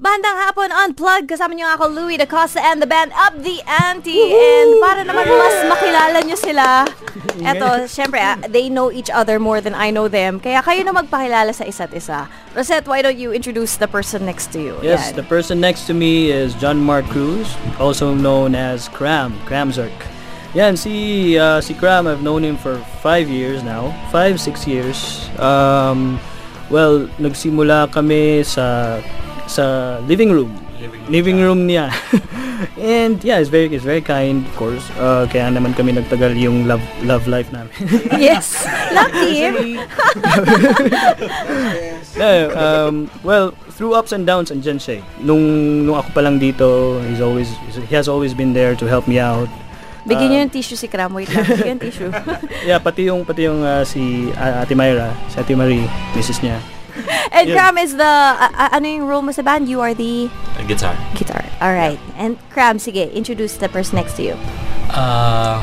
Bandang Hapon Unplugged. Kasama niyo ako, Louie Dacosta and the band Up the Ante. And para naman mas makilala niyo sila. Eto, syempre, ah, they know each other more than I know them. Kaya kayo na magpakilala sa isa't isa. Rosette, why don't you introduce the person next to you? Yes, Yan. the person next to me is John Mark Cruz, also known as Cram, Cramzerk. Yan, si, uh, si Cram, I've known him for five years now. Five, six years. Um, well, nagsimula kami sa sa living room. Living, room niya. And yeah, it's very it's very kind, of course. Uh, kaya naman kami nagtagal yung love love life namin. yes, lucky. Yeah, um, well, through ups and downs, andyan siya eh. Nung, nung ako pa lang dito, he's always, he has always been there to help me out. Bigyan Uh, niyo yung tissue si Cram. Wait lang. Bigyan yung tissue. Yeah, pati yung, pati yung uh, si uh, Ate Myra, si Ate Marie, Mrs. niya. And Yun. Cram is the, a- a- ano yung role mo sa band? You are the guitar. guitar. Alright. And Cram, sige, introduce the person next to you. Ah,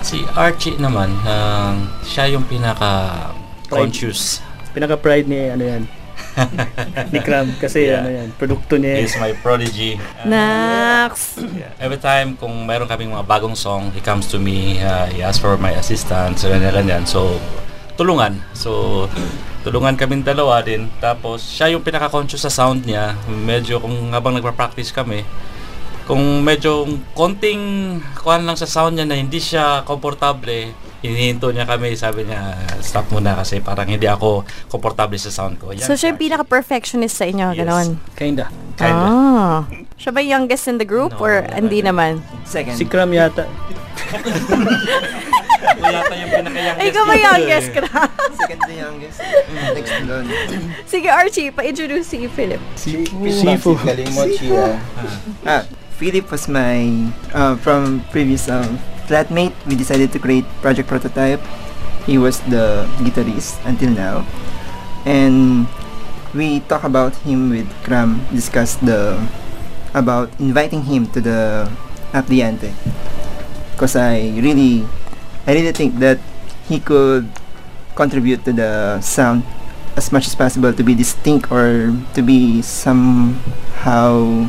si Archie naman, ah, siya yung pinaka conscious. Pinaka-pride ni, ano yan, ni Cram. Kasi, Yeah. ano yan, produkto niya. He's my prodigy. Ah, Nax. yeah. Every time kung meron kaming mga bagong song, he comes to me, ah, he asks for my assistance, so ganyan, ganyan. So, tulungan. So, tulungan kaming dalawa din. Tapos, siya yung pinaka-conscious sa sound niya. Medyo kung habang nagpa-practice kami, kung medyo konting kuhan lang sa sound niya na hindi siya komportable, hinihinto niya kami, sabi niya, stop muna kasi parang hindi ako komportable sa sound ko. Yan, So, siya yung pinaka-perfectionist sa inyo, Yes. ganon. Kinda. Kinda. Ah. Siya ba yung youngest in the group No, or hindi naman? Second. Si Cram yata. Ako yata yung pinaka-youngest. Ay, ikaw ba dito youngest eh. ka na? Second the youngest. Next to Lon. Sige, Archie, pa-introduce si Philip. Sifu. Galing mo, Chia. Ah, Philip was my, uh, from previous um, flatmate. We decided to create Project Prototype. He was the guitarist until now. And we talk about him with Kram, discuss the, about inviting him to the Apdiante. Because I really, I really think that he could contribute to the sound as much as possible to be distinct or to be somehow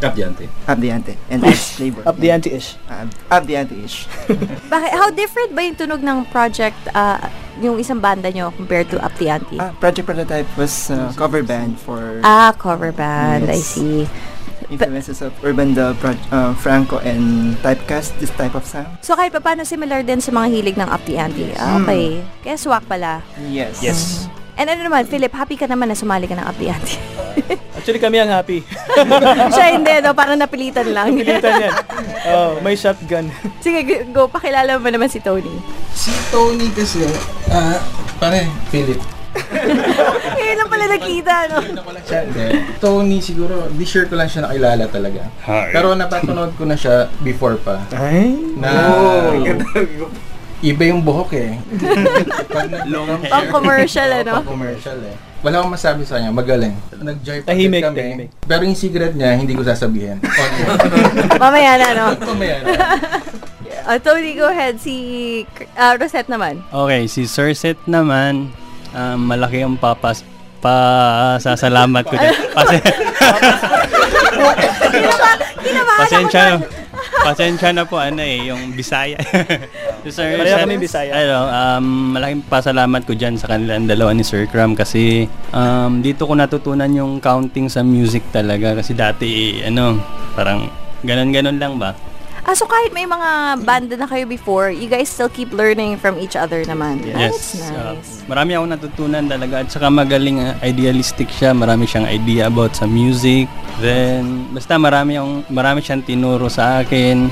Kabyante. Abdiante and its flavor. Up the ante-ish. Uh, Abdiante-ish. Bakit, how different ba yung tunog ng project, ah, yung isang banda nyo compared to Up the Ante? Ah, Project Prototype was a cover band for Ah, cover band. I see. Influences of Urban the Pro- uh, Franco and Typecast, this type of sound. So, kahit pa paano similar din sa mga hilig ng Up the Ante. Ah, okay. Kaya swak pala. Yes. Yes. And ano naman, Philip, happy ka naman na sumali ka ng Up the Ante. Actually, kami ang happy. Siya hindi, no? Parang napilitan lang. Pilitan yan. Oh, may shotgun. Sige, go. Pakilala mo naman si Tony. Si Tony kasi, ah, pare, Philip. Lang pala nakita, no? Ano siya, hindi. Tony siguro, di sure ko lang siya nakilala talaga. Pero napapanood ko na siya before pa. Ay? Na, iba yung buhok eh. Pag nag- Pang commercial, ano? Pang commercial eh. Wala akong masabi sa kanya, magaling. Nag-jive pa Tahimik, kami. tahimik. Pero yung secret niya, hindi ko sasabihin. Okay. Mamaya na, no? Mamaya na. Uh, Tony, go ahead. Si uh, Rosette naman. Okay, si Sir Seth naman, um, malaki ang papas pa sasalamat ko dyan. Kasi, Kinabahan ako pasensya na, pasensya na po, ano eh, yung Bisaya. si Sir Pareho kami Bisaya. Ano, um, malaking pasalamat ko dyan sa kanilang dalawa ni Sir Cram kasi um, dito ko natutunan yung counting sa music talaga kasi dati, ano, parang ganon-ganon lang ba? Ah, so kahit may mga banda na kayo before, you guys still keep learning from each other naman. That's Yes. uh, nice. marami akong natutunan talaga at saka magaling uh, idealistic siya. Marami siyang idea about sa music. Then basta marami akong marami siyang tinuro sa akin.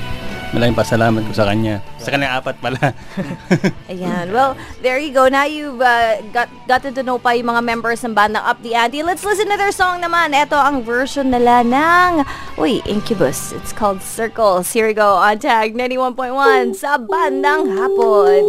Malaking pasalamat ko sa kanya. Sa kanya apat pala. Ayan. Well, there you go. Now you've uh, got, gotten to know pa yung mga members ng bandang Up the Ante. Let's listen to their song naman. Ito ang version nila ng, uy, Incubus. It's called Circles. Here we go on Tag 91.1 sa bandang hapon.